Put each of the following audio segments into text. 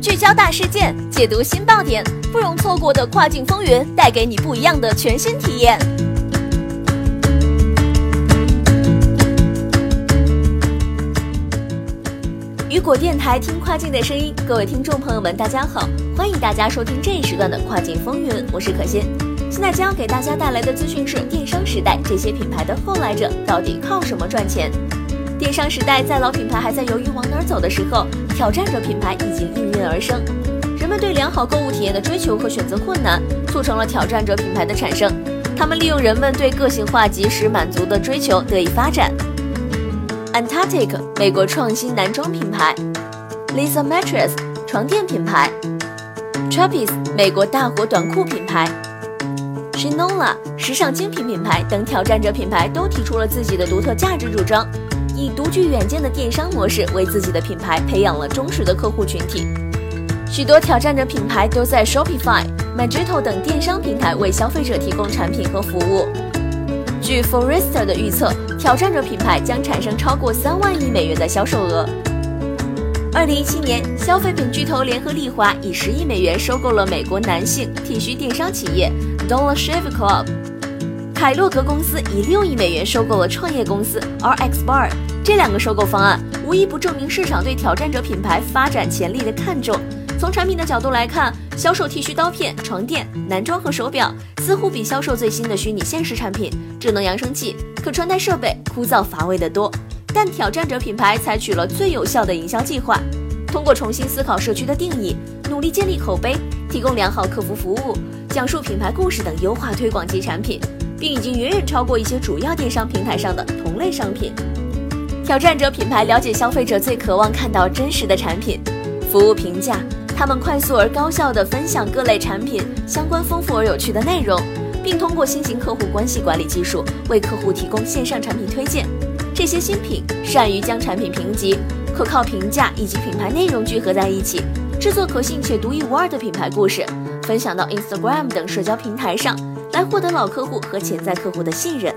聚焦大事件，解读新爆点，不容错过的跨境风云，带给你不一样的全新体验。雨果电台听跨境的声音，各位听众朋友们，大家好，欢迎大家收听这一时段的跨境风云，我是可心。现在将要给大家带来的资讯是电商时代这些品牌的后来者到底靠什么赚钱？电商时代在老品牌还在犹豫往哪儿走的时候，挑战者品牌已经应运而生。人们对良好购物体验的追求和选择困难，促成了挑战者品牌的产生。他们利用人们对个性化、及时满足的追求得以发展。Antarctic 美国创新男装品牌，Lisa Mattress 床垫品牌，Travis 美国大火短裤品牌，Shinola 时尚精品品牌等挑战者品牌都提出了自己的独特价值主张，以独具远见的电商模式为自己的品牌培养了忠实的客户群体。许多挑战者品牌都在 Shopify、Magento 等电商平台为消费者提供产品和服务。据 Forrester 的预测，挑战者品牌将产生超过三万亿美元的销售额。二零一七年，消费品巨头联合利华以十亿美元收购了美国男性剃须电商企业 Dollar Shave Club。凯洛格公司以六亿美元收购了创业公司 RX Bar。这两个收购方案无一不证明市场对挑战者品牌发展潜力的看重。从产品的角度来看，销售剃须刀片、床垫、男装和手表，似乎比销售最新的虚拟现实产品、智能扬声器、可穿戴设备枯燥乏味得多。但挑战者品牌采取了最有效的营销计划，通过重新思考社区的定义，努力建立口碑，提供良好客服服务，讲述品牌故事等优化推广及产品，并已经远远超过一些主要电商平台上的同类商品。挑战者品牌了解消费者最渴望看到真实的产品、服务评价。他们快速而高效地分享各类产品相关丰富而有趣的内容，并通过新型客户关系管理技术为客户提供线上产品推荐。这些新品善于将产品评级、可靠评价以及品牌内容聚合在一起，制作可信且独一无二的品牌故事，分享到 Instagram 等社交平台上，来获得老客户和潜在客户的信任。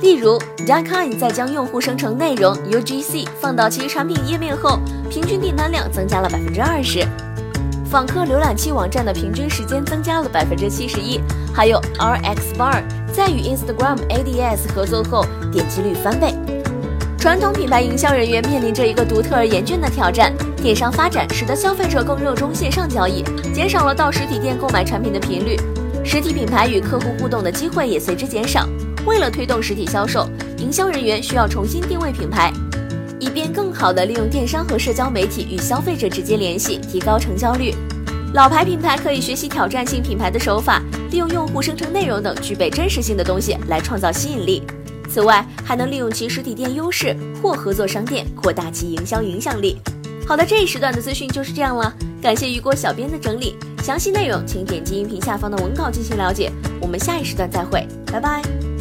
例如 d a k i n 在将用户生成内容 UGC 放到其产品页面后，平均订单量增加了百分之二十；访客浏览器网站的平均时间增加了百分之七十一。还有 RX Bar 在与 Instagram Ads 合作后，点击率翻倍。传统品牌营销人员面临着一个独特而严峻的挑战：电商发展使得消费者更热衷线上交易，减少了到实体店购买产品的频率，实体品牌与客户互动的机会也随之减少。为了推动实体销售，营销人员需要重新定位品牌，以便更好地利用电商和社交媒体与消费者直接联系，提高成交率。老牌品牌可以学习挑战性品牌的手法，利用用户生成内容等具备真实性的东西来创造吸引力。此外，还能利用其实体店优势或合作商店扩大其营销影响力。好的，这一时段的资讯就是这样了，感谢雨果小编的整理，详细内容请点击音频下方的文稿进行了解。我们下一时段再会，拜拜。